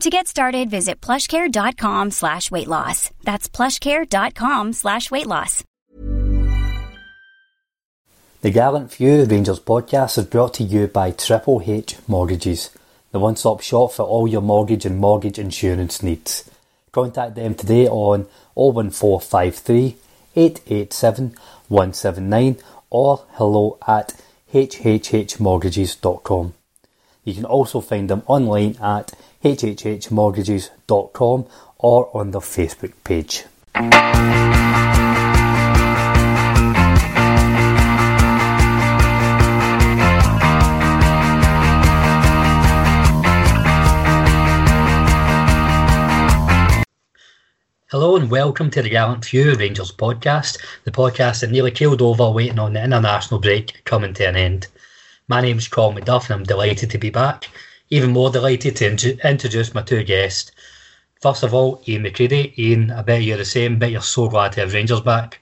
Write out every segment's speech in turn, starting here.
To get started, visit plushcare.com slash weight loss. That's plushcare.com slash weight loss. The Gallant Few Rangers podcast is brought to you by Triple H Mortgages, the one-stop shop for all your mortgage and mortgage insurance needs. Contact them today on 01453 887 179 or hello at hhhmortgages.com. You can also find them online at hhhmortgages.com or on their Facebook page. Hello and welcome to the Gallant Few Rangers podcast, the podcast that nearly killed over waiting on the international break coming to an end. My name is Colin MacDuff and I'm delighted to be back. Even more delighted to introduce my two guests. First of all, Iain McCreadie. Iain, I bet you're the same, bet you're so glad to have Rangers back.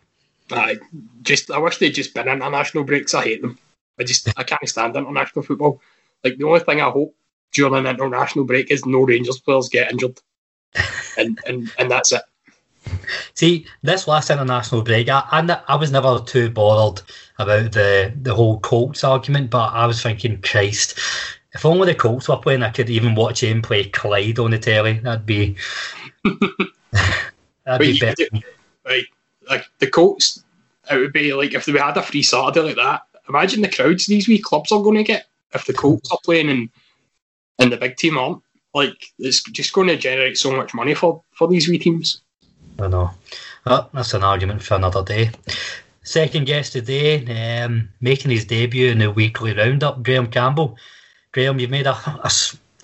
I just I wish they'd just been international breaks. I hate them. I just I can't stand international football. Like the only thing I hope during an international break is no Rangers players get injured. and, and and that's it. See, this last international break, I, I, I was never too bothered about the the whole Colts argument, but I was thinking, Christ, if only the Colts were playing, I could even watch him play Clyde on the telly. That'd be that'd be better. Do, right, like the Colts, it would be like if we had a free Saturday like that. Imagine the crowds these wee clubs are going to get if the Colts are playing and and the big team aren't. Like it's just going to generate so much money for for these wee teams. I know. Oh, that's an argument for another day. Second guest today, um, making his debut in the weekly roundup, Graham Campbell. Graham, you've made a, a,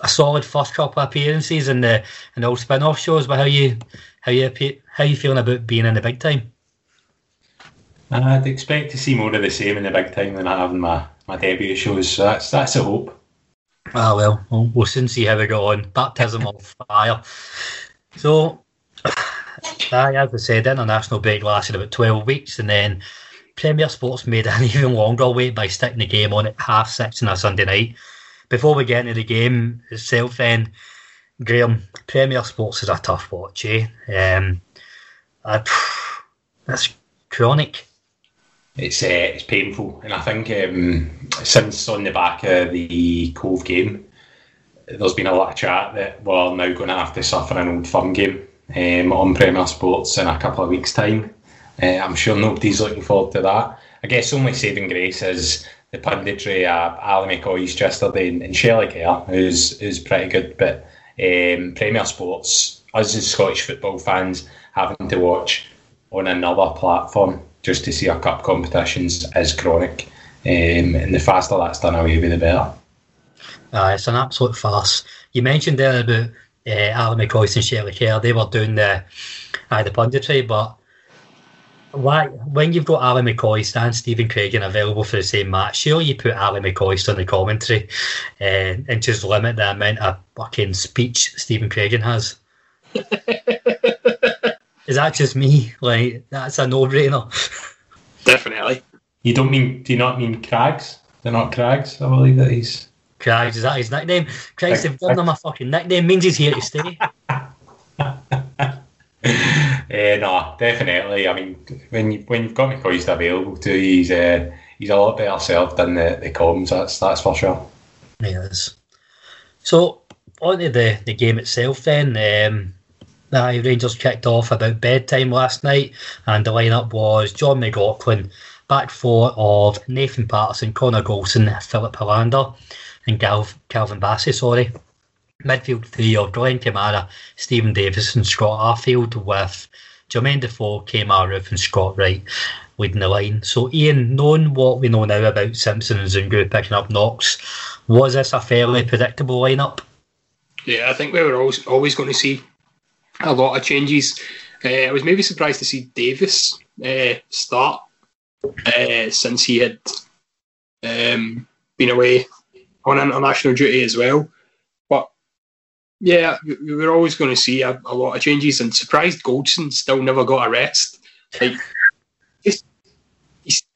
a solid first couple of appearances in the in the old spin-off shows, but how you how you how you feeling about being in the big time? I'd expect to see more of the same in the big time than I have in my, my debut shows, so that's that's a hope. Ah well, we'll, we'll soon see how we go on. Baptism of fire. So Aye, as I said, international break lasted about 12 weeks, and then Premier Sports made an even longer wait by sticking the game on at half six on a Sunday night. Before we get into the game itself, then, Graham, Premier Sports is a tough watch, eh? Um, I, that's chronic. It's uh, it's painful, and I think um, since on the back of the Cove game, there's been a lot of chat that we're now going to have to suffer an old firm game um, on Premier Sports in a couple of weeks' time. Uh, I'm sure nobody's looking forward to that. I guess only saving grace is the punditry of Ali McCoist yesterday and, and Shelley Kerr, who's, who's pretty good. But um, Premier Sports, us as Scottish football fans, having to watch on another platform just to see our cup competitions is chronic. Um, and the faster that's done away with, the better. Uh, it's an absolute farce. You mentioned there about uh, Alan McCoist and Shelley Kerr, they were doing the uh, the punditry, but why when you've got Alan McCoist and Stephen Craigan available for the same match, surely you put Alan McCoist on the commentary uh, and just limit the amount of fucking speech Stephen Craigan has. Is that just me? Like that's a no-brainer. Definitely. You don't mean? Do you not mean Crags? They're not Crags. I believe that he's. Crags, is that his nickname? Christ, they've given him a fucking nickname. Means he's here to stay. Uh, no, definitely. I mean, when you when you've got McCoist available to you, he's uh, he's a lot better served than the, the comms. That's that's for sure. He is. So on to the, the game itself then. Um, the Rangers kicked off about bedtime last night, and the lineup was John McLaughlin, back four of Nathan Patterson, Connor Goldson, Filip Helander, and Gal- Calvin Bassey. Sorry. Midfield three of Glenn Kamara, Stephen Davis, and Scott Arfield, with Jermaine Defoe, Kemar Roofe, and Scott Wright leading the line. So, Iain, knowing what we know now about Simpson and Zungu picking up knocks, was this a fairly predictable lineup? Yeah, I think we were always always going to see a lot of changes. Uh, I was maybe surprised to see Davis uh, start uh, since he had um, been away on international duty as well. Yeah, we, we were always going to see a, a, lot of changes, and surprised Goldson still never got a rest. Like, just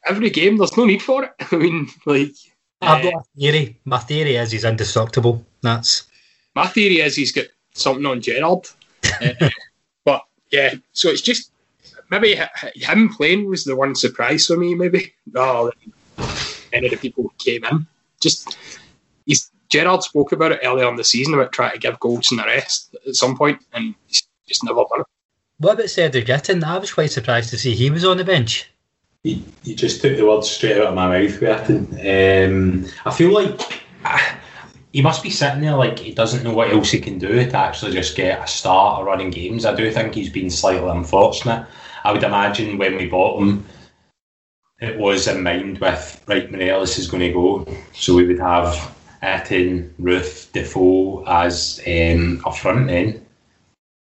every game, there's no need for it. I mean, like. I've got a theory. My theory is he's indestructible. That's my theory is he's got something on Gerrard. uh, but yeah, so it's just maybe him playing was the one surprise for me. Maybe rather than any of the people who came in. Just he's Gerrard spoke about it earlier in the season about trying to give Goldson a rest at some point, and he's just never done it. What about Cedric Itten? I was quite surprised to see he was on the bench. You, you just took the words straight out of my mouth with Um, I feel like uh, he must be sitting there like he doesn't know what else he can do to actually just get a start of running games. I do think he's been slightly unfortunate. I would imagine when we bought him, it was in mind with right Morelos is going to go, so we would have Itten, Roofe, Defoe as um, a front end.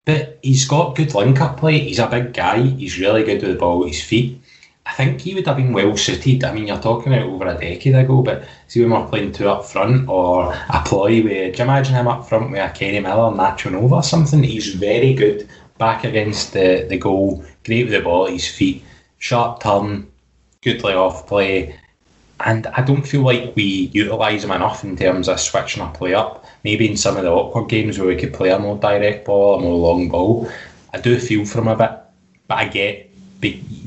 But he's got good link up play. He's a big guy. He's really good with the ball at his feet. I think he would have been well suited. I mean, you're talking about over a decade ago, but see when we're playing two up front or a ploy where, do you imagine him up front with a Kenny Miller, Nacho Novo or something? He's very good back against the, the goal, great with the ball at his feet, sharp turn, good lay off play. And I don't feel like we utilise him enough in terms of switching a play up. Maybe in some of the awkward games where we could play a more direct ball, a more long ball. I do feel for him a bit, but I get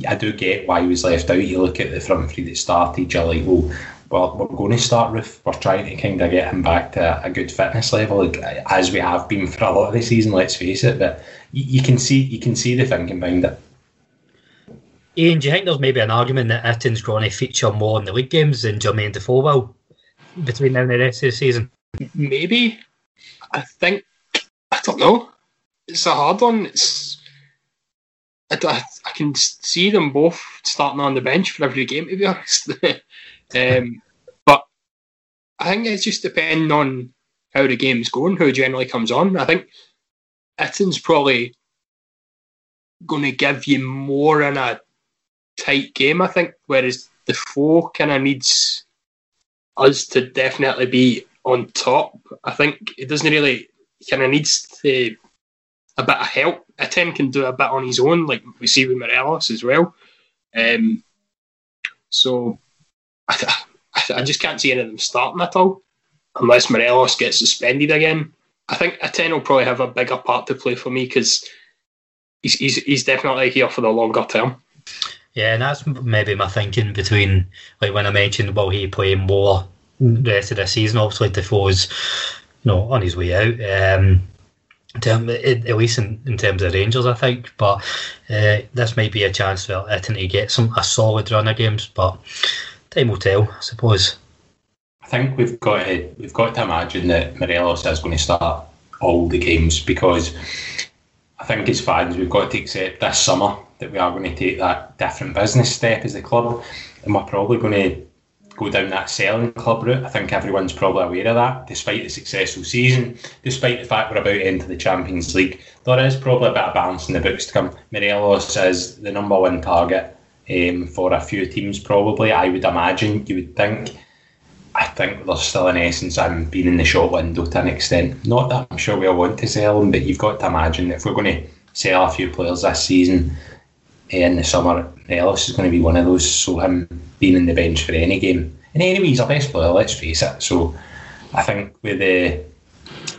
I do get why he was left out. You look at the front three that started, you're like, well, well, we're going to start with, we're trying to kind of get him back to a good fitness level, as we have been for a lot of the season. Let's face it, but you, you can see you can see the thinking behind it. Iain, do you think there's maybe an argument that Itten's going to feature more in the league games than Jermaine Defoe will between now and the rest of the season? Maybe. I think. I don't know. It's a hard one. It's. I, I can see them both starting on the bench for every game, to be honest. um, but I think it's just depending on how the game's going, who generally comes on. I think Itten's probably going to give you more in a tight game, I think, whereas Defoe kind of needs us to definitely be on top. I think it doesn't really kind of needs to a bit of help. Itten can do a bit on his own, like we see with Morelos as well. Um, so I, I, just can't see any of them starting at all unless Morelos gets suspended again. I think Itten will probably have a bigger part to play for me because he's, he's he's definitely here for the longer term. Yeah, and that's maybe my thinking between like when I mentioned will he play more the rest of the season. Obviously, Defoe's you know on his way out. Um, term, at least in, in terms of Rangers, I think. But uh, this might be a chance for Itten to get some a solid run of games. But time will tell, I suppose. I think we've got to we've got to imagine that Morelos is going to start all the games because I think as fans we've got to accept this summer that we are going to take that different business step as a club, and we're probably going to go down that selling club route. I think everyone's probably aware of that, despite the successful season, despite the fact we're about to enter the Champions League. There is probably a bit of balance in the books to come. Morelos is the number one target um, for a few teams, probably. I would imagine, you would think. I think there's still an essence I'm being in the shop window to an extent. Not that I'm sure we all want to sell them, but you've got to imagine if we're going to sell a few players this season in the summer. Ellis is going to be one of those. So him being in the bench for any game, and anyway, he's our best player. Let's face it. So I think with the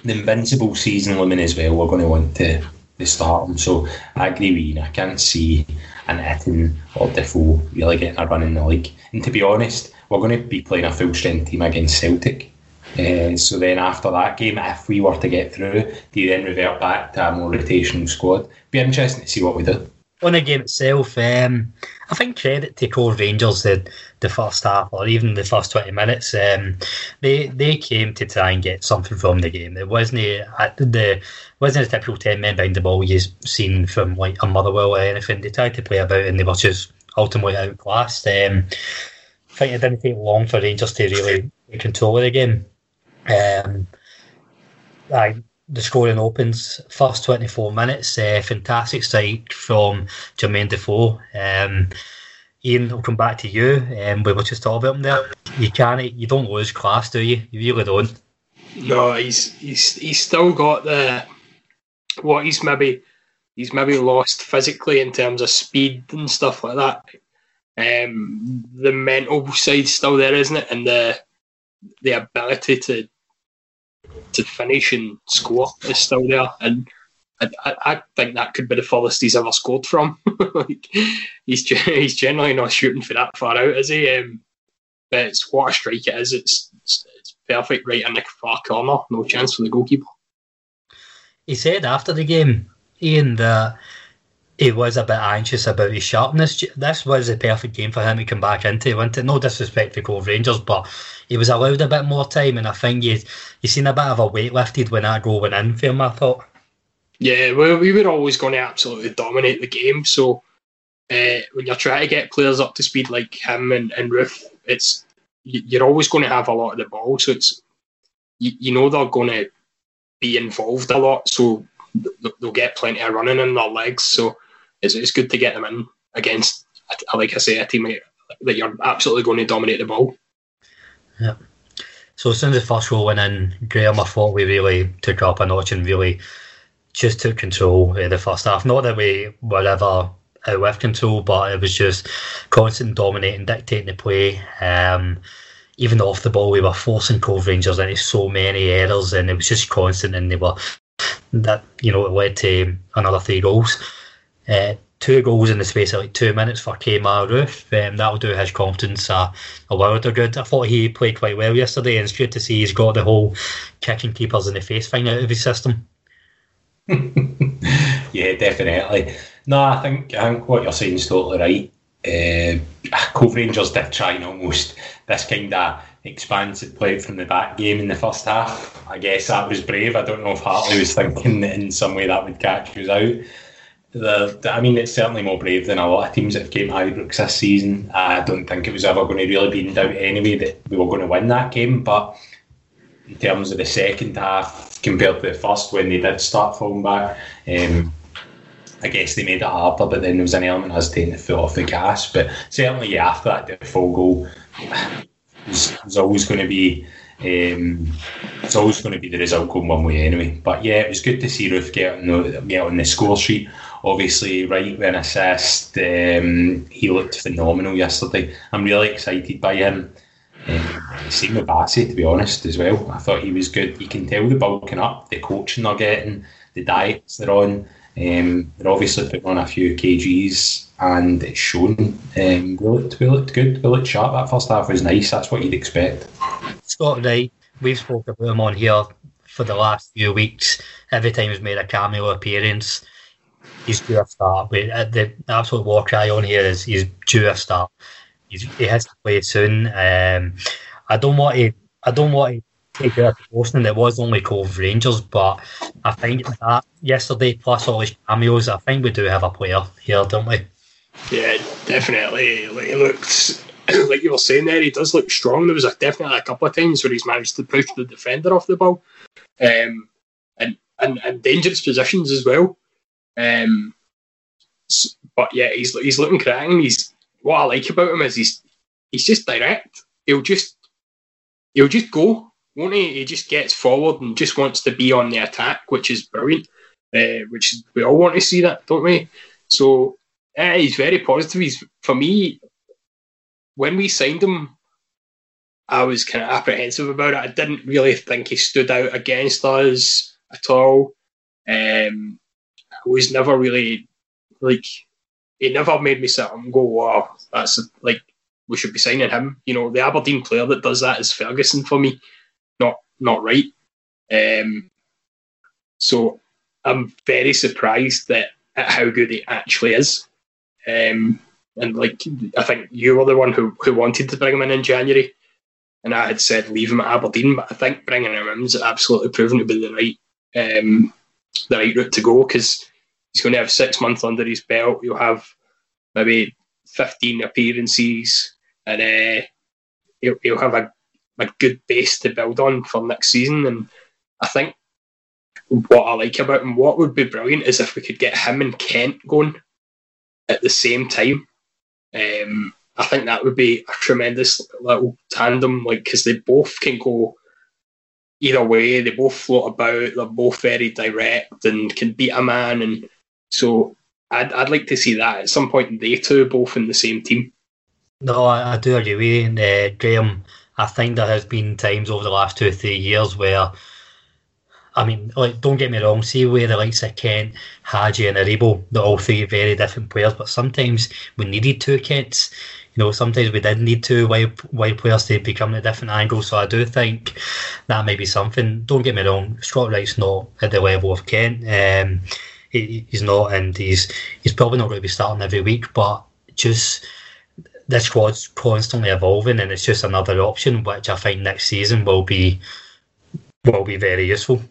the invincible season looming as well, we're going to want to, to start him. So I agree with you. I can't see an Itten or Defoe really getting a run in the league. And to be honest, we're going to be playing a full strength team against Celtic. Uh, so then after that game, if we were to get through, do you then revert back to a more rotational squad? Be interesting to see what we do on the game itself, um, I think credit to Cove Rangers the the first half or even the first twenty minutes. Um, they they came to try and get something from the game. It wasn't a, the wasn't a typical ten men behind the ball you've seen from like a Motherwell or anything. They tried to play about and they were just ultimately outclassed. Um, I think it didn't take long for Rangers to really take control of the game. Um, I the scoring opens. First 24 minutes, uh, fantastic sight from Jermaine Defoe. Um, Iain, I'll come back to you. Um, we were just talking about him there. You can't, you don't lose class, do you? You really don't. No, he's he's he's still got the what he's maybe he's maybe lost physically in terms of speed and stuff like that. Um, the mental side's still there, isn't it? And the the ability to to finish and score is still there, and I, I, think that could be the furthest he's ever scored from. like, he's he's generally not shooting for that far out, is he? Um, but it's what a strike it is. It's, it's, it's perfect right in the far corner. No chance for the goalkeeper. He said after the game, Iain, that he was a bit anxious about his sharpness. This was a perfect game for him to come back into, wasn't it? No disrespect to Cove Rangers, but he was allowed a bit more time, and I think you you seen a bit of a weight lifted when that goal went in for him. I thought. Yeah, well, we were always going to absolutely dominate the game. So uh, when you're trying to get players up to speed like him and, and it's you're always going to have a lot of the ball. So it's you, you know they're going to be involved a lot. So they'll get plenty of running in their legs. So it's, it's good to get them in against, like I say, a team that you're absolutely going to dominate the ball. Yeah. So as soon as the first goal went in, Graham, I thought we really took up a notch and really just took control in the first half. Not that we were ever out with control, but it was just constant dominating, dictating the play. Um, even off the ball, we were forcing Cove Rangers into so many errors, and it was just constant. And they were that you know it led to another three goals. Uh, two goals in the space of like two minutes for Kemar Roofe. Um, that'll do his confidence a, a world of good. I thought he played quite well yesterday, and it's good to see he's got the whole kicking keepers in the face thing out of his system. yeah, definitely. No, I think I think what you're saying is totally right. Uh, Cove Rangers did try and almost this kind of expansive play from the back game in the first half. I guess that was brave. I don't know if Hartley was thinking that in some way that would catch us out the, I mean, it's certainly more brave than a lot of teams that have came to Ibrox this season. I don't think it was ever going to really be in doubt anyway that we were going to win that game. But in terms of the second half compared to the first, when they did start falling back, um, I guess they made it harder. But then there was an element us taking the foot off the gas. But certainly, after that full goal, was always going to be. Um, it's always going to be the result going one way anyway. But yeah, it was good to see Roofe get on the, get on the score sheet obviously right when assist. Um, he looked phenomenal yesterday. I'm really excited by him. Um, same with Bassey, to be honest, as well. I thought he was good. You can tell the bulking up, the coaching they're getting, the diets they're on. Um, they're obviously putting on a few kgs, and it's shown. Um, we looked, we looked good. We looked sharp. That first half was nice. That's what you'd expect. Scott Wright, we've spoken about him on here for the last few weeks. Every time he's made a cameo appearance, he's due a start. But uh, the absolute war cry on here is he's due a start. He's, he has to play soon. Um, I don't want to. I don't want to take out proportion. It was only Cove Rangers, but I think that yesterday plus all his cameos, I think we do have a player here, don't we? Yeah, definitely. Like, he looks like you were saying there. He does look strong. There was a, definitely a couple of times where he's managed to push the defender off the ball, um, and and, and dangerous positions as well. Um, but yeah, he's he's looking cracking. He's what I like about him is he's he's just direct. He'll just he'll just go, won't he? He just gets forward and just wants to be on the attack, which is brilliant. uh, which we all want to see that, don't we? So he's very positive. He's for me when we signed him. I was kind of apprehensive about it. I didn't really think he stood out against us at all. Um, Was never really like he never made me sit and go, "Wow, that's like we should be signing him." You know, the Aberdeen player that does that is Ferguson for me, not not right. Um, so I'm very surprised that at how good he actually is. Um, and like I think you were the one who, who wanted to bring him in in January, and I had said leave him at Aberdeen, but I think bringing him in is absolutely proven to be the right um, the right route to go because he's going to have six months under his belt. He'll have maybe fifteen appearances, and uh, he'll, he'll have a, a good base to build on for next season. And I think what I like about him, what would be brilliant, is if we could get him and Kent going at the same time. Um, I think that would be a tremendous little tandem, like because they both can go either way. They both float about. They're both very direct and can beat a man. And so I'd I'd like to see that at some point. They two both in the same team. No, I, I do agree with you, uh, Graham. I think there has been times over the last two or three years where I mean, like, don't get me wrong, see where the likes of Kent, Hagi, and Aribo, they're all three very different players, but sometimes we needed two Kents. You know, sometimes we did need two wide, wide players to become at different angles, so I do think that may be something. Don't get me wrong, Scott Wright's not at the level of Kent. Um, he, he's not, and he's he's probably not going to be starting every week, but just the squad's constantly evolving, and it's just another option, which I think next season will be will be very useful.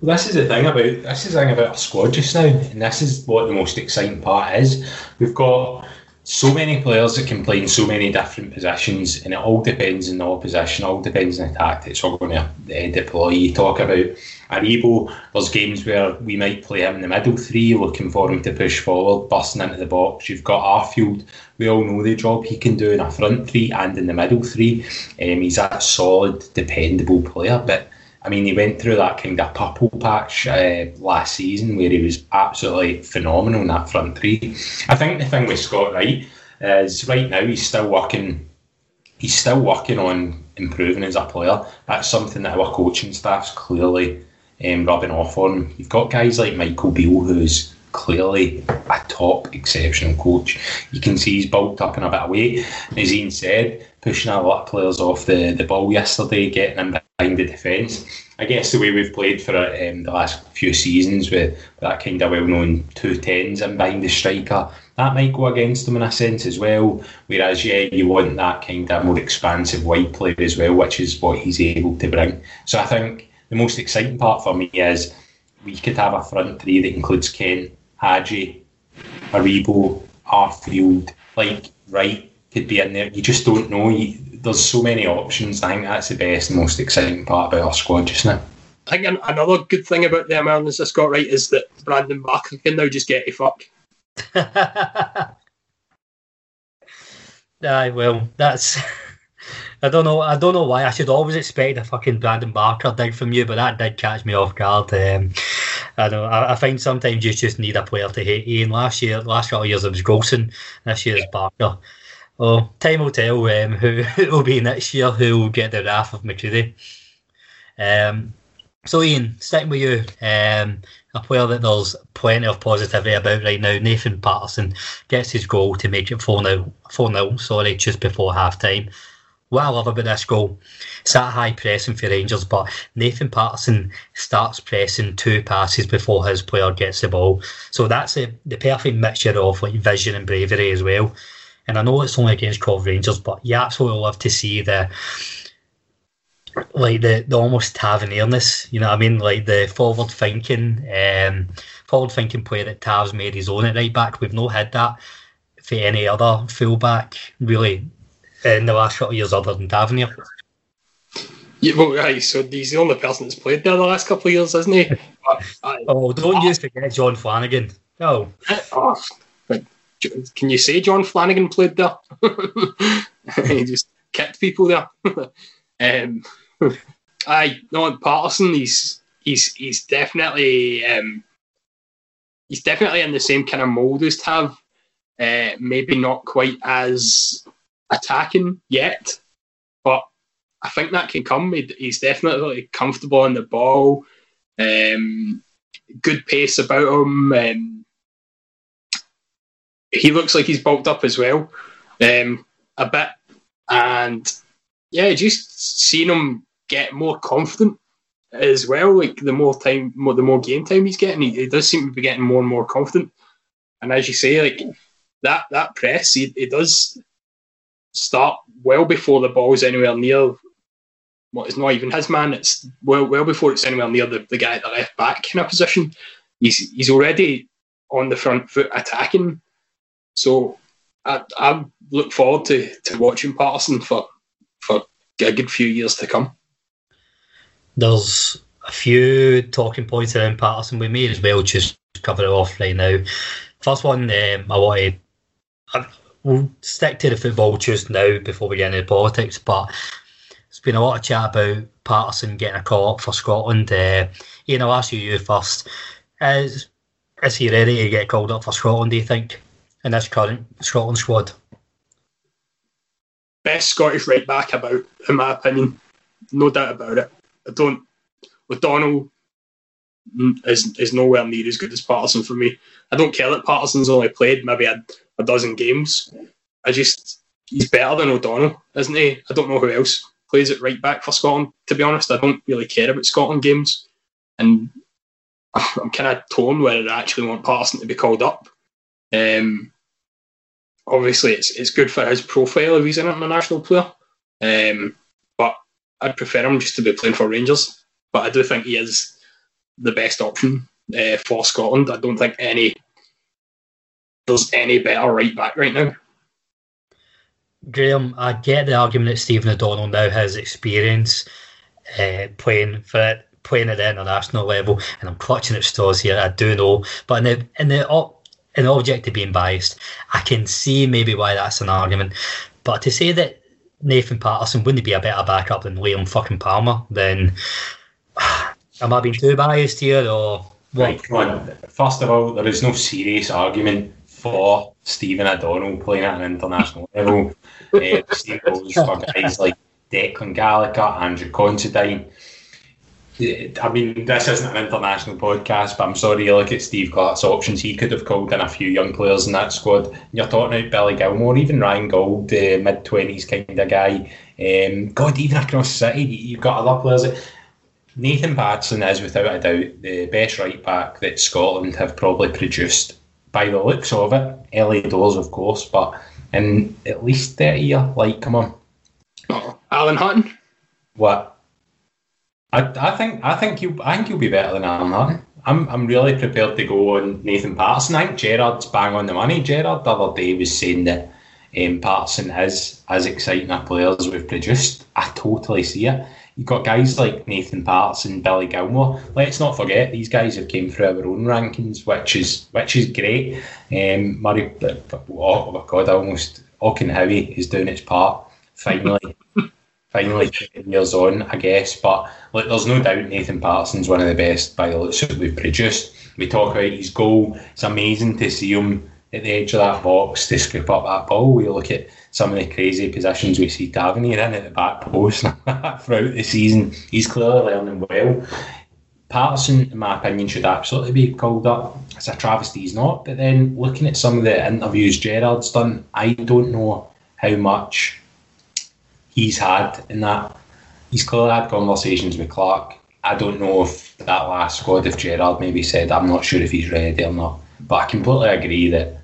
Well, this is the thing about this is the thing about our squad just now, and this is what the most exciting part is. We've got so many players that can play in so many different positions, and it all depends on the opposition, all depends on the tactics we're going to uh, deploy. You talk about Aribo, there's games where we might play him in the middle three, looking for him to push forward, busting into the box. You've got Arfield, we all know the job he can do in a front three and in the middle three. Um, he's a solid, dependable player, but I mean, he went through that kind of purple patch uh, last season where he was absolutely phenomenal in that front three. I think the thing with Scott Wright is right now he's still working. He's still working on improving as a player. That's something that our coaching staff's clearly um, rubbing off on. You've got guys like Michael Beale, who's clearly a top exceptional coach. You can see he's bulked up in a bit of weight. As Iain said, pushing a lot of players off the, the ball yesterday, getting them behind the defence. I guess the way we've played for um, the last few seasons with that kind of well known two tens and behind the striker, that might go against them in a sense as well. Whereas, yeah, you want that kind of more expansive wide player as well, which is what he's able to bring. So I think the most exciting part for me is we could have a front three that includes Ken, Hagi, Aribo, Arfield, like Wright could be in there. You just don't know. You, there's so many options. I think that's the best, most exciting part about our squad just now. I think another good thing about the Americans that Scott Wright is that Brandon Barker can now just get a fuck. Aye, well, that's. I don't know. I don't know why. I should always expect a fucking Brandon Barker dig from you, but that did catch me off guard. Um, I know. I, I, find sometimes you just need a player to hate. Iain last year, last couple of years it was Goldson. This year it's Barker. Oh, time will tell um, who it will be next year. Who will get the wrath of McCreadie? Um, so Iain, sticking with you, um, a player that there's plenty of positivity about right now. Nathan Patterson gets his goal to make it 4 0, 4 0 sorry, just before half time what I love about this goal, it's that high pressing for Rangers, but Nathan Patterson starts pressing two passes before his player gets the ball. So that's a, the perfect mixture of like vision and bravery as well. And I know it's only against Cove Rangers, but you absolutely love to see the like the, the almost tavernierness, you know what I mean? Like the forward thinking, um, forward thinking play that Tav's made his own at right back. We've not had that for any other fullback really in the last couple of years other than Tavernier. Yeah, well, right, so he's the only person that's played there the last couple of years, isn't he? oh, don't oh. you forget John Flanagan. Oh. oh. Can you say John Flanagan played there? he just kicked people there. um, aye, no, Patterson, he's he's he's definitely um, he's definitely in the same kind of mould as Tav. Uh, maybe not quite as attacking yet, but I think that can come. He, he's definitely comfortable in the ball. Um, good pace about him. Um, he looks like he's bulked up as well, um, a bit, and yeah, just seeing him get more confident as well. Like the more time, more, the more game time he's getting, he, he, does seem to be getting more and more confident. And as you say, like that that press, he, he does start well before the ball's anywhere near Well, it's not even his man. It's well well before it's anywhere near the, the guy at the left back kind of position. He's he's already on the front foot attacking. So I, I look forward to, to watching Patterson for for a good few years to come. There's a few talking points around Patterson. We may as well just cover it off right now. First one, um, I wanted. I, we'll stick to the football just now before we get into politics, but there's been a lot of chat about Patterson getting a call up for Scotland. Uh, Iain, I'll ask you, you first. Is, is he ready to get called up for Scotland, do you think, in this current Scotland squad? Best Scottish right back about, in my opinion. No doubt about it. I don't. O'Donnell is is nowhere near as good as Patterson for me. I don't care that Patterson's only played maybe a, a dozen games. I just he's better than O'Donnell, isn't he? I don't know who else plays at right back for Scotland. To be honest, I don't really care about Scotland games, and I'm kind of torn whether I actually want Patterson to be called up. Um, obviously, it's it's good for his profile if he's an international player, um, but I'd prefer him just to be playing for Rangers. But I do think he is the best option uh, for Scotland. I don't think any there's any better right back right now. Graham, I get the argument that Stephen O'Donnell now has experience uh, playing for playing at the international level, and I'm clutching at straws here. I do know, but in the in the the object of being biased, I can see maybe why that's an argument. But to say that Nathan Patterson wouldn't be a better backup than Liam fucking Palmer, then am I being too biased here or what? Right, come on. First of all, there is no serious argument for Stephen O'Donnell playing at an international level. uh, same goes for guys like Declan Gallagher, Andrew Considine. I mean, this isn't an international podcast, but I'm sorry you look at Steve Clarke's options. He could have called in a few young players in that squad. You're talking about Billy Gilmour, even Ryan Gauld, uh, mid 20s kind of guy. Um, God, even across City, you've got other players. Nathan Patterson is without a doubt the best right back that Scotland have probably produced by the looks of it. Early doors, of course, but in at least 30 year, like, come on. Oh, Alan Hutton? What? I, I think I think you I think you'll be better than Alan Hutton. I'm I'm really prepared to go on Nathan Patterson. I think Gerrard's bang on the money. Gerard the other day was saying that um, Patterson is as exciting a player as we've produced. I totally see it. You've got guys like Nathan Patterson, Billy Gilmour. Let's not forget these guys have came through our own rankings, which is which is great. Um, Murray, oh my god, I almost Howie is doing its part finally. finally years on, I guess. But look, there's no doubt Nathan Patterson's one of the best by the looks that we've produced. We talk about his goal. It's amazing to see him at the edge of that box to scoop up that ball. We look at some of the crazy positions we see Tavernier in at the back post throughout the season. He's clearly learning well. Patterson, in my opinion, should absolutely be called up. It's a travesty he's not. But then looking at some of the interviews Gerrard's done, I don't know how much he's had in that. He's clearly had conversations with Clarke. I don't know if that last squad, if Gerrard maybe said, I'm not sure if he's ready or not. But I completely agree that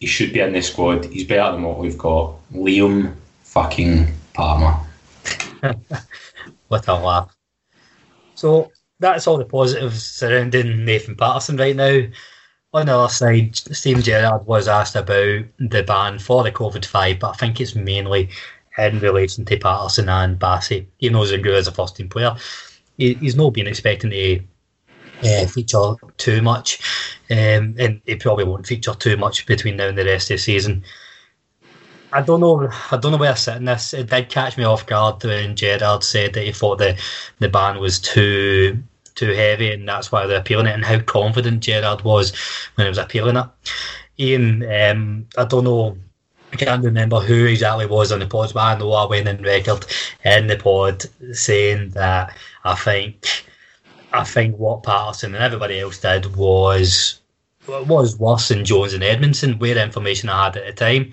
he should be in the squad. He's better than what we've got. Liam fucking Palmer. With a laugh. So that's all the positives surrounding Nathan Patterson right now. On the other side, Steven Gerrard was asked about the ban for the COVID 5, but I think it's mainly in relation to Patterson and Bassey. Even though Zungu is a first team player, he, he's not been expecting to uh, feature too much, um, and he probably won't feature too much between now and the rest of the season. I don't know. I don't know where I sit in this. It did catch me off guard when Gerrard said that he thought the the ban was too too heavy, and that's why they're appealing it. And how confident Gerrard was when he was appealing it. Iain, um, I don't know. I can't remember who exactly was on the pod, but I know I went in record in the pod saying that I think I think what Patterson and everybody else did was was worse than Jones and Edmondson, where information I had at the time.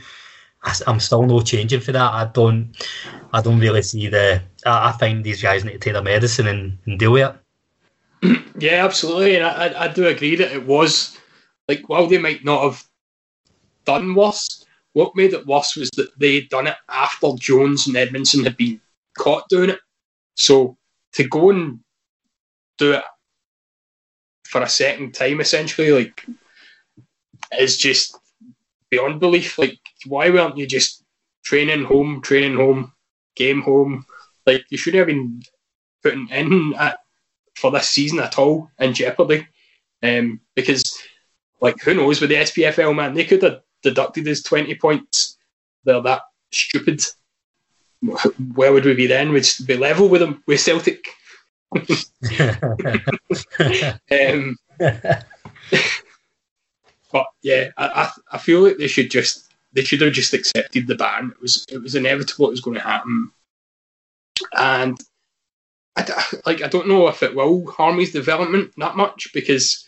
I, am still no changing for that. I don't, I don't really see the. I, I think these guys need to take their medicine and, and deal with it. Yeah, absolutely, and I, I do agree that it was like while they might not have done worse, what made it worse was that they'd done it after Jones and Edmondson had been caught doing it. So to go and do it for a second time, essentially, like, is just beyond belief. Like, why weren't you just training home, training home, game home? Like, you shouldn't have been putting in at, for this season at all in jeopardy. Um, because, like, who knows with the SPFL, man, they could have deducted his 20 points. They're that stupid. Where would we be then? We'd be level with them, with Celtic. um, but yeah, I, I feel like they should just they should have just accepted the ban. It was it was inevitable it was going to happen, and I, like I don't know if it will harm his development that much because.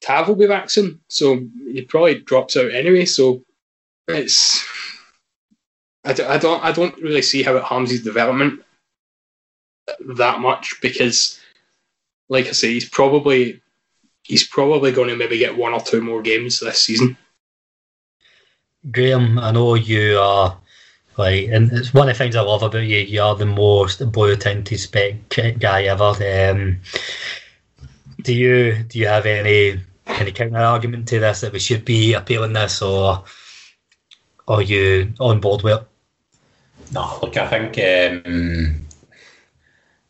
Tav will be soon, so he probably drops out anyway, so it's I don't, I don't, I don't really see how it harms his development that much because, like I say, he's probably he's probably going to maybe get one or two more games this season. Graham, I know you are like, and it's one of the things I love about you. You are the most blue tinted spec guy ever. Um, do you do you have any any counter argument to this that we should be appealing this, or are you on board with it? No, look, I think um,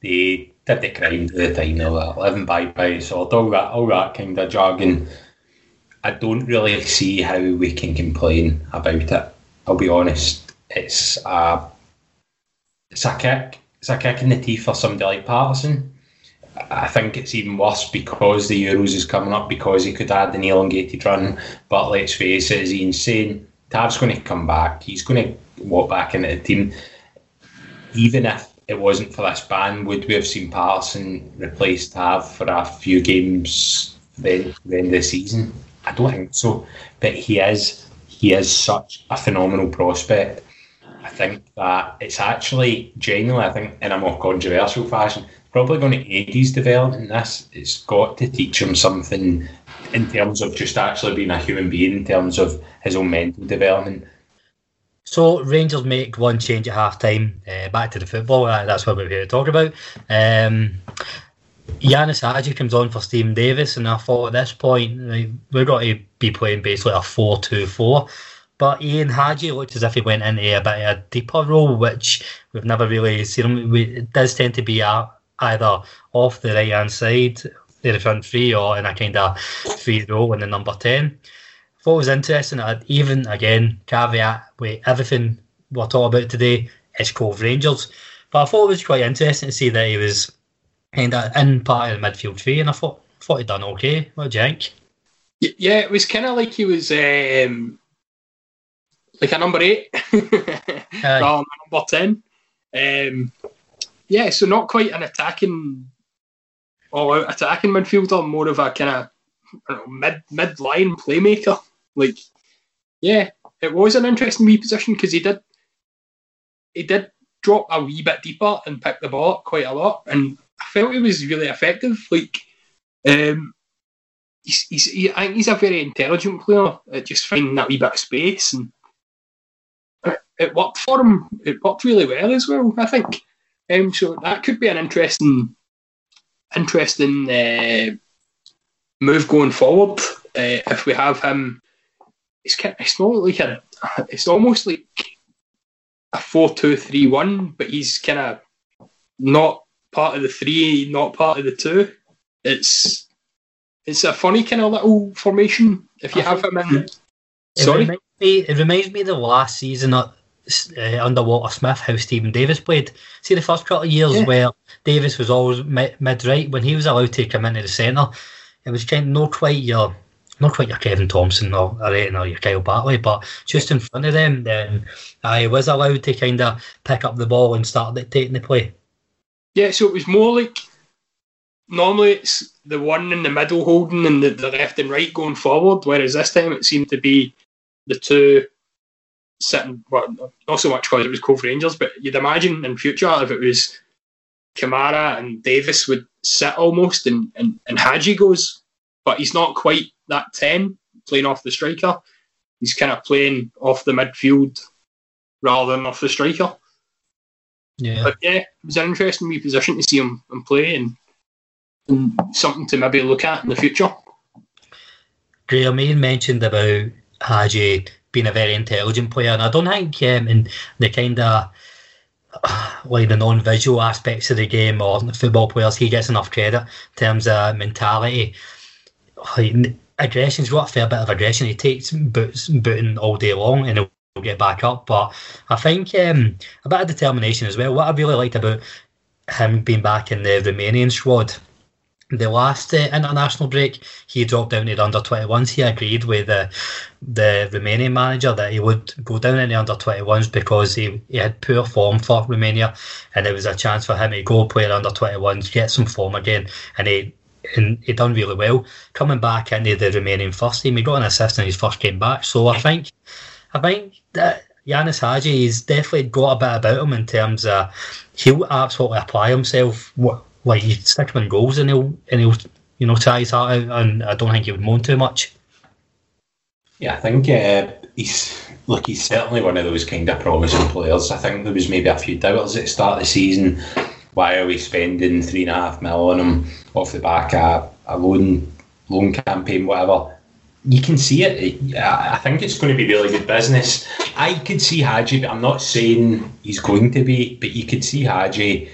they did the crime to the time of living by by sword, all that, all that kind of jargon. I don't really see how we can complain about it. I'll be honest. It's a, it's a kick. It's a kick in the teeth for somebody like Patterson. I think it's even worse because the Euros is coming up because he could add an elongated run. But let's face it, he's insane. Tav's going to come back. He's going to walk back into the team. Even if it wasn't for this ban, would we have seen Patterson replace Tav for a few games then the end of the season? I don't think so. But he is he is such a phenomenal prospect. I think that it's actually genuinely, I think, in a more controversial fashion, probably going to aid his development this. It's got to teach him something in terms of just actually being a human being, in terms of his own mental development. So Rangers make one change at half time. Uh, back to the football. Uh, that's what we're here to talk about. Um, Ianis Hagi comes on for Steven Davis, and I thought at this point we're going to be playing basically a 4 2 4. But Ianis Hagi looked as if he went into a bit of a deeper role, which we've never really seen him. It does tend to be a, either off the right hand side, the front three, or in a kind of free role in the number 10 thought it was interesting even again caveat with everything we're talking about today is Cove Rangers, but I thought it was quite interesting to see that he was kind of in part of the midfield three, and I thought thought he'd done okay. What do you think? Yeah, it was kind of like he was um, like a number eight. rather than number ten. Um, yeah, so not quite an attacking, all out attacking midfielder, more of a kind of mid mid line playmaker. Like, yeah, it was an interesting wee position because he did he did drop a wee bit deeper and pick the ball up quite a lot, and I felt he was really effective. Like, um, he's, he's he, I think he's a very intelligent player at just finding that wee bit of space, and it, it worked for him. It worked really well as well, I think. Um, so that could be an interesting, interesting uh, move going forward uh, if we have him. It's kind of, it's not like a, it's almost like a four-two-three-one, but he's kind of not part of the three, not part of the two. It's it's a funny kind of little formation if you have him in. It Sorry, reminds me, it reminds me of the last season uh, under Walter Smith how Steven Davis played. See the first couple of years Yeah. where Davis was always mid right when he was allowed to come into the centre. It was kind of not quite your not quite your Kevin Thomson or, or, or your Kyle Bartley, but just in front of them, then I was allowed to kind of pick up the ball and start dictating the play. yeah. So it was more like normally it's the one in the middle holding and the, the left and right going forward, whereas this time it seemed to be the two sitting. Well, not so much because it was Cove Rangers, but you'd imagine in future if it was Kamara and Davis would sit almost, and and, and Hagi goes, but he's not quite that ten playing off the striker. He's kind of playing off the midfield rather than off the striker. Yeah. But yeah, it was an interesting wee position to see him, him play and, and something to maybe look at in the future. Graham Main mentioned about Hagi being a very intelligent player, and I don't think um, in the kind of like the non-visual aspects of the game or football players, he gets enough credit in terms of mentality. Like, aggression's got a fair bit of aggression. He takes boots booting all day long, and he'll get back up. But I think um, a bit of determination as well. What I really liked about him being back in the Romanian squad the last uh, international break, he dropped down to the under 21s. He agreed with the the Romanian manager that he would go down in the under 21s because he, he had poor form for Romania, and it was a chance for him to go play under 21s, get some form again, and he. And he done really well coming back into the Romanian first team. He got an assist in his first game back, so I think, I think that Ianis Hagi has definitely got a bit about him in terms of he'll absolutely apply himself. What like you stick him in goals and he'll and he'll you know try his heart out and I don't think he would moan too much. Yeah, I think uh, he's look. He's certainly one of those kind of promising players. I think there was maybe a few doubters at the start of the season. Why are we spending three and a half mil on him off the back of a loan loan campaign, whatever? You can see it. I think it's going to be really good business. I could see Hagi, but I'm not saying he's going to be. But you could see Hagi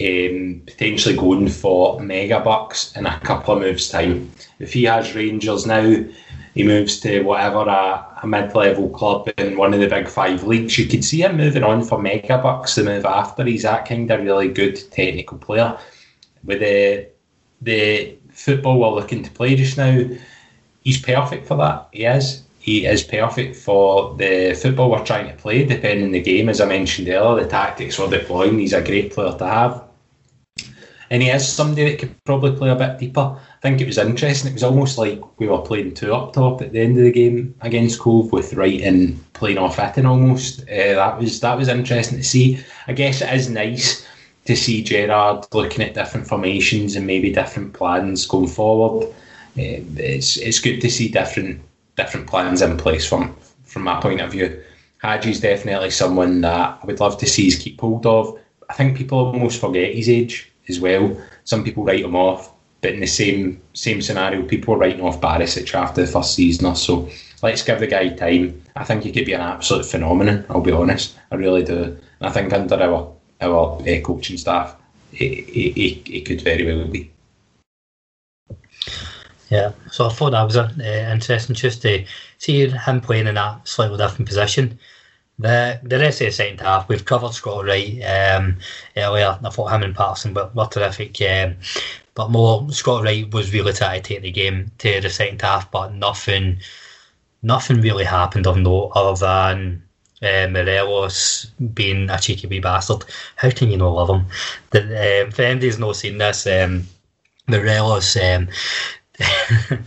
um, potentially going for mega bucks in a couple of moves' time. If he has Rangers now, he moves to whatever a, a mid-level club in one of the big five leagues. You could see him moving on for mega bucks the move after. He's that kind of really good technical player. With the the football we're looking to play just now, he's perfect for that. He is. He is perfect for the football we're trying to play, depending on the game. As I mentioned earlier, the tactics we're deploying, he's a great player to have. And he is somebody that could probably play a bit deeper. I think it was interesting. It was almost like we were playing two up top at the end of the game against Cove with Wright and playing off hitting almost. Uh, that was that was interesting to see. I guess it is nice to see Gerrard looking at different formations and maybe different plans going forward. Uh, it's it's good to see different different plans in place from from my point of view. Hagi's definitely someone that I would love to see keep hold of. I think people almost forget his age as well. Some people write him off, but in the same same scenario, people are writing off Barisic after the first season or so. Let's give the guy time. I think he could be an absolute phenomenon. I'll be honest, I really do. And I think under our our uh, coaching staff, he could very well be. Yeah, so I thought that was uh, interesting just to see him playing in that slightly different position. The the rest of the second half, we've covered Scott Wright um, earlier. I thought him and Patterson were, were terrific. Um, but more, Scott Wright was really trying to take the game to the second half, but nothing nothing really happened of note other than uh, Morelos being a cheeky wee bastard. How can you not love him? The, uh, anybody's not seen this, um, Morelos um,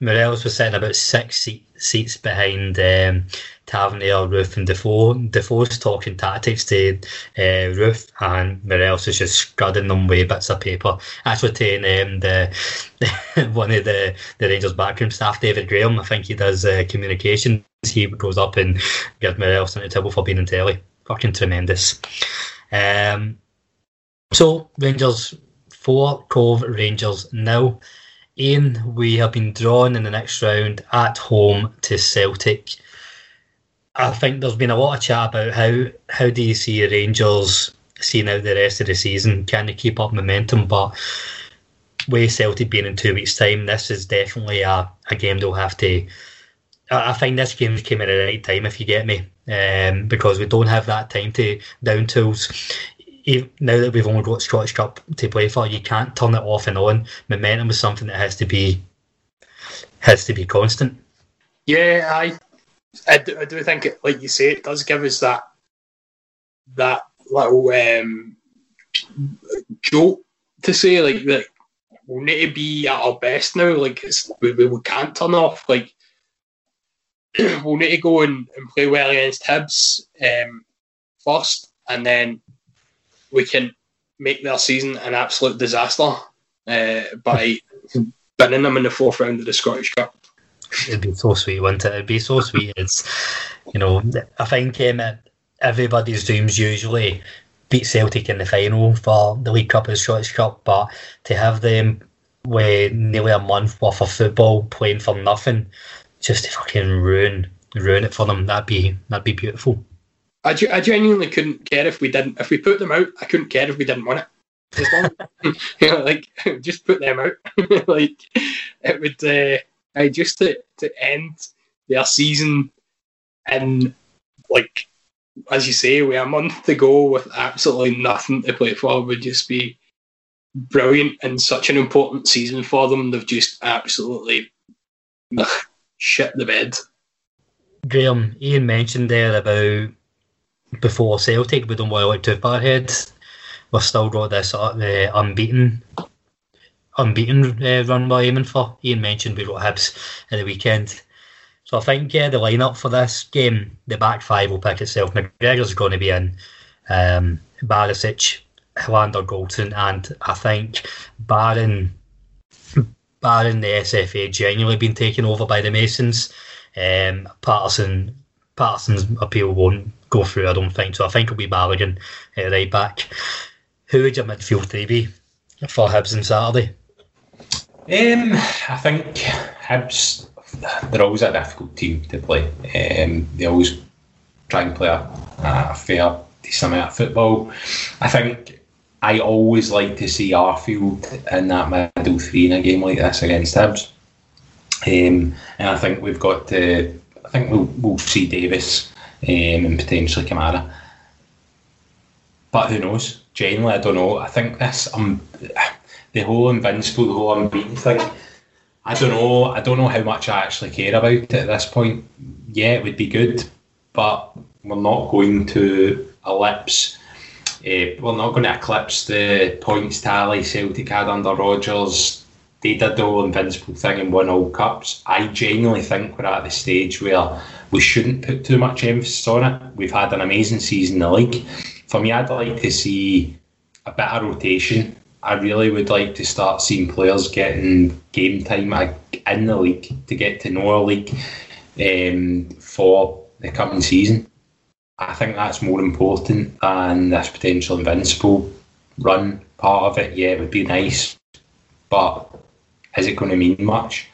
Morelos was sitting about six seat, seats behind um, Tavernier, Roofe, and Defoe. Defoe's talking tactics to uh, Roofe, and Morelos is just scudding them with bits of paper. Actually, telling um, the one of the, the Rangers backroom staff, David Graham, I think he does uh, communications. He goes up and gives Morelos into trouble for being in telly. Fucking tremendous. Um, so, Rangers 4, Cove Rangers now. Iain, we have been drawn in the next round at home to Celtic. I think there's been a lot of chat about how how do you see Rangers seeing out the rest of the season? Can they keep up momentum? But with Celtic being in two weeks' time, this is definitely a, a game they'll have to. I, I find this game came at the right time, if you get me, um, because we don't have that time to down tools now that we've only got Scottish Cup to play for, you can't turn it off and on. Momentum is something that has to be has to be constant. Yeah, I I do, I do think, it, like you say, it does give us that that little um, jolt to say like that we need to be at our best now. Like we, we can't turn off. Like we'll need to go and, and play well against Hibs um, first, and then we can make their season an absolute disaster uh, by binning them in the fourth round of the Scottish Cup. It'd be so sweet, wouldn't it? It'd be so sweet. It's, you know, I think um, everybody's dreams usually beat Celtic in the final for the League Cup and Scottish Cup, but to have them with nearly a month worth of football playing for nothing, just to fucking ruin ruin it for them, that'd be that'd be beautiful. I, I genuinely couldn't care if we didn't. If we put them out, I couldn't care if we didn't win it. As long, you know, like just put them out. like it would, uh, I just to to end their season and like as you say, we a month to go with absolutely nothing to play for would just be brilliant and such an important season for them. They've just absolutely ugh, shit the bed. Graham, Iain mentioned there about before Celtic, we don't want to look too far ahead. We've still got this uh, unbeaten unbeaten uh, run we're aiming for. Iain mentioned we got Hibs at the weekend. So I think yeah, the lineup for this game, the back five will pick itself. McGregor's going to be in, um, Barisic, Helander, Goldson, and I think Barron, Barron, the SFA genuinely been taken over by the Masons. Um, Patterson, Patterson's appeal won't go through, I don't think. So I think it'll be Balogun uh, right back. Who would your midfield three be for Hibs on Saturday? Um, I think Hibs, they're always a difficult team to play. Um, they always try and play a, a fair, decent amount of football. I think I always like to see Arfield in that middle three in a game like this against Hibs. Um, and I think we've got to, I think we'll, we'll see Davis um, and potentially Kamara. But who knows? Generally, I don't know. I think this um, the whole invincible, the whole unbeaten thing. I don't know. I don't know how much I actually care about it at this point. Yeah, it would be good, but we're not going to ellipse. Uh, we're not going to eclipse the points tally Celtic had under Rodgers. They did the whole invincible thing and won all cups. I genuinely think we're at the stage where we shouldn't put too much emphasis on it. We've had an amazing season in the league. For me, I'd like to see a bit of rotation. I really would like to start seeing players getting game time in the league to get to know a league um, for the coming season. I think that's more important than this potential invincible run part of it. Yeah, it would be nice, but is it going to mean much?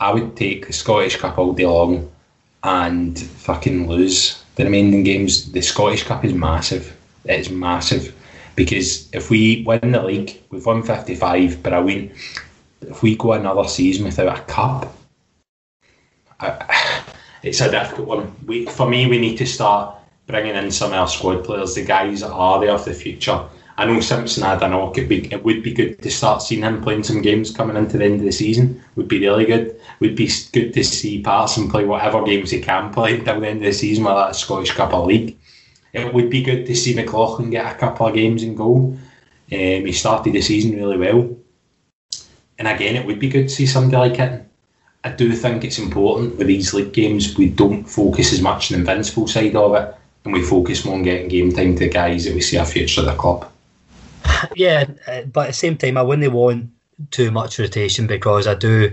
I would take the Scottish Cup all day long and fucking lose the remaining games. The Scottish Cup is massive. It's massive because if we win the league, we've won 55, but I mean, If we go another season without a cup, I, it's a difficult one. We, for me, we need to start bringing in some of our squad players, the guys that are there for the future. I know Simpson had a knock. It, be, it would be good to start seeing him playing some games coming into the end of the season. Would be really good. Would be good to see Patterson play whatever games he can play until the end of the season, whether that's Scottish Cup or League. It would be good to see McLaughlin get a couple of games in goal. Um, he started the season really well. And again, it would be good to see somebody like Itten. I do think it's important with these league games we don't focus as much on the invincible side of it and we focus more on getting game time to the guys that we see a future at the club. Yeah, but at the same time, I wouldn't want too much rotation because I do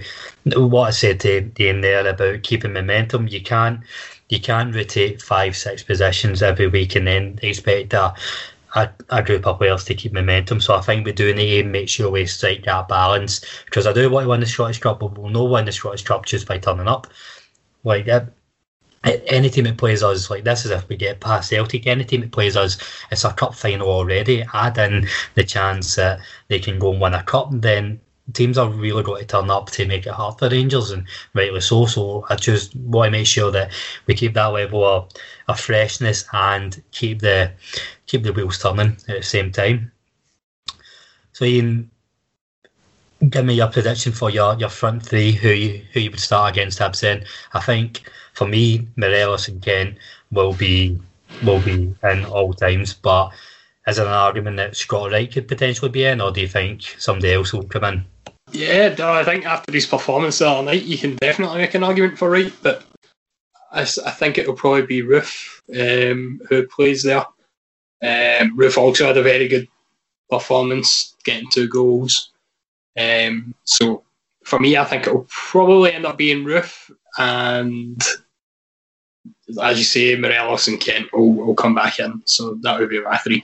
what I said to Ian there about keeping momentum. You can't you can't rotate five six positions every week and then expect a, a, a group of players to keep momentum. So I think we do need to make sure we strike that balance because I do want to win the Scottish Cup, but we'll not win the Scottish Cup just by turning up. Like any team that plays us like this is if we get past Celtic. Any team that plays us, it's a cup final already. Add in the chance that they can go and win a cup, then teams are really going to turn up to make it hard for Rangers, and rightly so. So I just want to make sure that we keep that level of, of freshness and keep the keep the wheels turning at the same time. So Iain, give me your prediction for your, your front three, who you who you would start against Hibs then. I think for me, Morelos and Kent will be will be in all times, but is there an argument that Scott Wright could potentially be in, or do you think somebody else will come in? Yeah, I think after his performance the other night, you can definitely make an argument for Wright, but I, I think it will probably be Roofe um, who plays there. Um, Roofe also had a very good performance, getting two goals. Um, so for me, I think it will probably end up being Roofe, and as you say, Morelos and Kent will, will come back in. So that would be my three.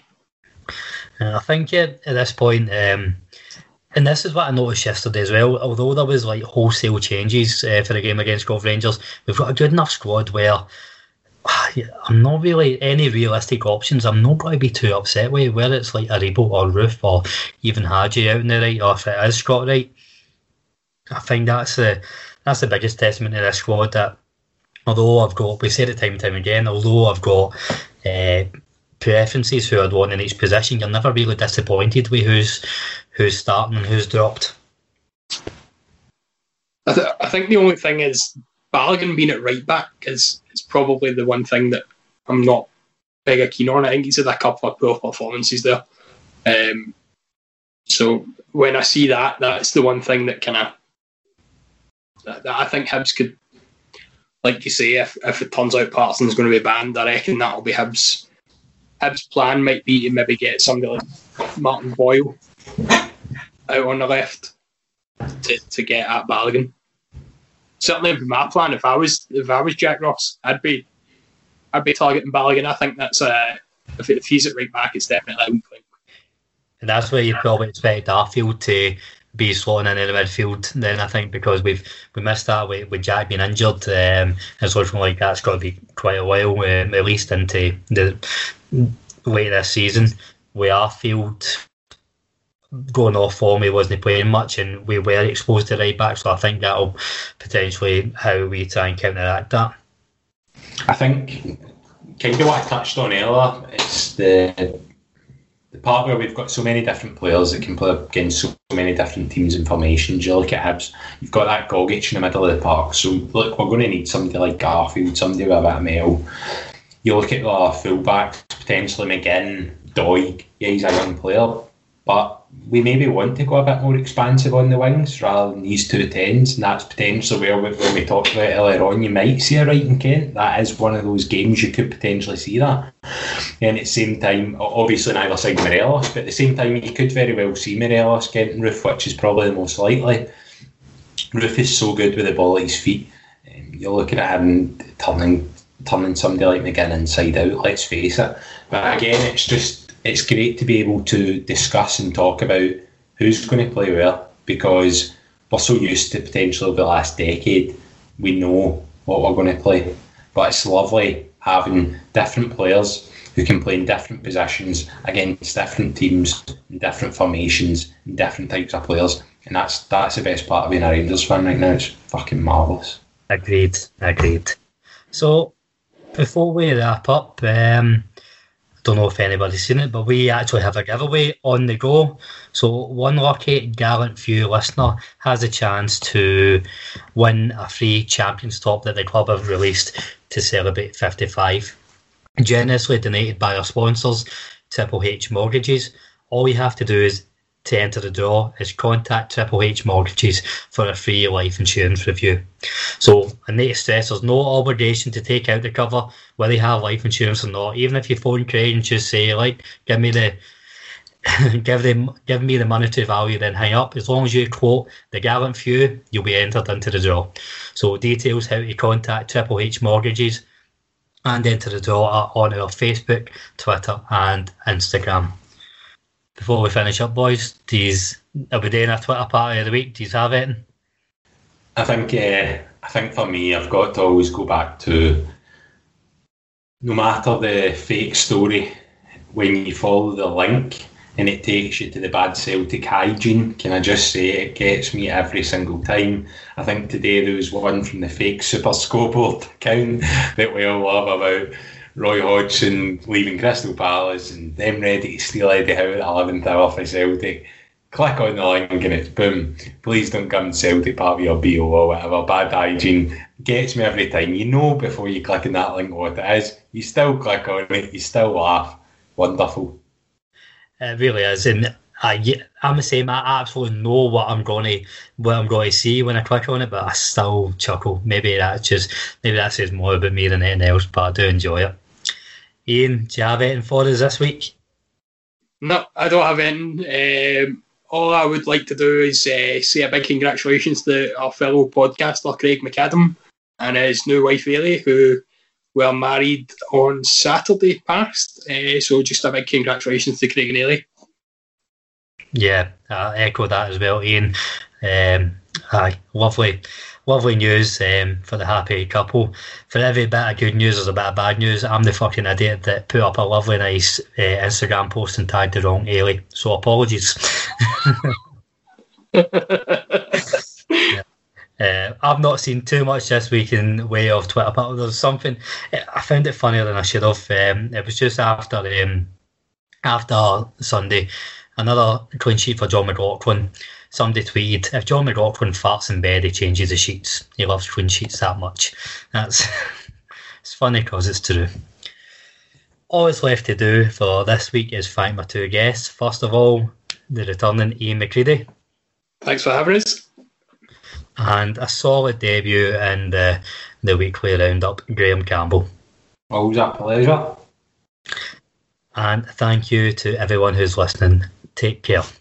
I think at this point, um, and this is what I noticed yesterday as well. Although there was like wholesale changes uh, for the game against Cove Rangers, we've got a good enough squad where I'm not really any realistic options. I'm not going to be too upset with whether it's like Aribo or Roofe or even Hagi out in the right, or if it is Scott Wright. I think that's the that's the biggest testament to this squad that although I've got we said it time and time again, although I've got uh, preferences who I'd want in each position, you're never really disappointed with who's who's starting and who's dropped. I, th- I think the only thing is Balogun being at right back is, is probably the one thing that I'm not mega keen on. I think he's had a couple of poor performances there. Um, so when I see that, that's the one thing that kind of that, that, I think Hibs could, like you say, if, if it turns out Parsons going to be banned, I reckon that'll be Hibs. Hibs' plan might be to maybe get somebody like Martin Boyle out on the left to, to get at Balogun. Certainly, my plan. If I was if I was Jack Ross, I'd be I'd be targeting Balogun. I think that's uh, if, if he's at right back, it's definitely. And that's where you probably expect Arfield to be slotting in, the midfield. Then I think because we've we missed that with, with Jack being injured, um, it's looking like that's got to be quite a while, um, at least into the late this season. With Arfield going off form, he wasn't playing much, and we were exposed to right back. So I think that'll potentially how we try and counteract that. I think kind of what I touched on earlier. It's the the part where we've got so many different players that can play against so many different teams and formations. You look at Hibs, you've got that Gogic in the middle of the park. So look, we're going to need somebody like Arfield, somebody with a bit of mail. You look at the fullbacks, potentially McGinn, Doig. Yeah, he's a young player, but we maybe want to go a bit more expansive on the wings rather than these two tens, and that's potentially where, when we talked about earlier on, you might see a Wright in Kent. That is one of those games you could potentially see that. And at the same time, obviously, neither side Morelos, but at the same time, you could very well see Morelos getting Roofe, which is probably the most likely. Roofe is so good with the ball at his feet. Um, you're looking at him turning turning somebody like McGinn inside out, let's face it. But again, it's just it's great to be able to discuss and talk about who's going to play where because we're so used to potentially over the last decade, we know what we're going to play. But it's lovely having different players who can play in different positions against different teams, different formations, and different types of players. And that's that's the best part of being a Rangers fan right now. It's fucking marvellous. Agreed, agreed. So before we wrap up, um, don't know if anybody's seen it, but we actually have a giveaway on the go. So one lucky gallant few listener has a chance to win a free Champions top that the club have released to celebrate 55. Generously donated by our sponsors, Triple H Mortgages. All you have to do is to enter the draw is contact Triple H Mortgages for a free life insurance review. So I need to stress there's no obligation to take out the cover whether you have life insurance or not. Even if you phone Craig and just say like, give me the give them give me the monetary value, then hang up. As long as you quote the gallant few, you'll be entered into the draw. So details how to contact Triple H Mortgages and enter the draw are on our Facebook, Twitter, and Instagram before we finish up, boys, do you, are we doing a Twitter party of the week? Do you have it? I think, uh, I think for me, I've got to always go back to no matter the fake story, when you follow the link and it takes you to the bad Celtic hygiene, can I just say it gets me every single time. I think today there was one from the fake Super Scoreboard account that we all love about Roy Hodgson leaving Crystal Palace and them ready to steal Eddie Howe at 11th hour for Celtic. Click on the link and it's boom. Please don't come to Celtic Park your BO or whatever. Bad hygiene gets me every time. You know before you click on that link what it is. You still click on it. You still laugh. Wonderful. It really is. And I, I'm the same. I absolutely know what I'm going to what I'm to see when I click on it, but I still chuckle. Maybe that's just maybe that says more about me than anything else, but I do enjoy it. Iain, do you have anything for us this week? No, I don't have anything. Um, all I would like to do is uh, say a big congratulations to our fellow podcaster Craig McAdam and his new wife Ailey, who were married on Saturday past. Uh, so just a big congratulations to Craig and Ailey. Yeah, I echo that as well, Iain. Um, aye, lovely lovely news um, for the happy couple. For every bit of good news, there's a bit of bad news. I'm the fucking idiot that put up a lovely, nice uh, Instagram post and tagged the wrong Ailey. So apologies. yeah. Uh, I've not seen too much this week in way of Twitter, but there's something I found it funnier than I should have. Um, it was just after um, after Sunday, another clean sheet for Jon McLaughlin somebody tweeted, if Jon McLaughlin farts in bed, he changes the sheets. He loves clean sheets that much. That's it's funny because it's true. All that's left to do for this week is thank my two guests. First of all, the returning Iain McCreadie. Thanks for having us. And a solid debut in the, the weekly roundup, Graham Campbell. Always a pleasure. And thank you to everyone who's listening. Take care.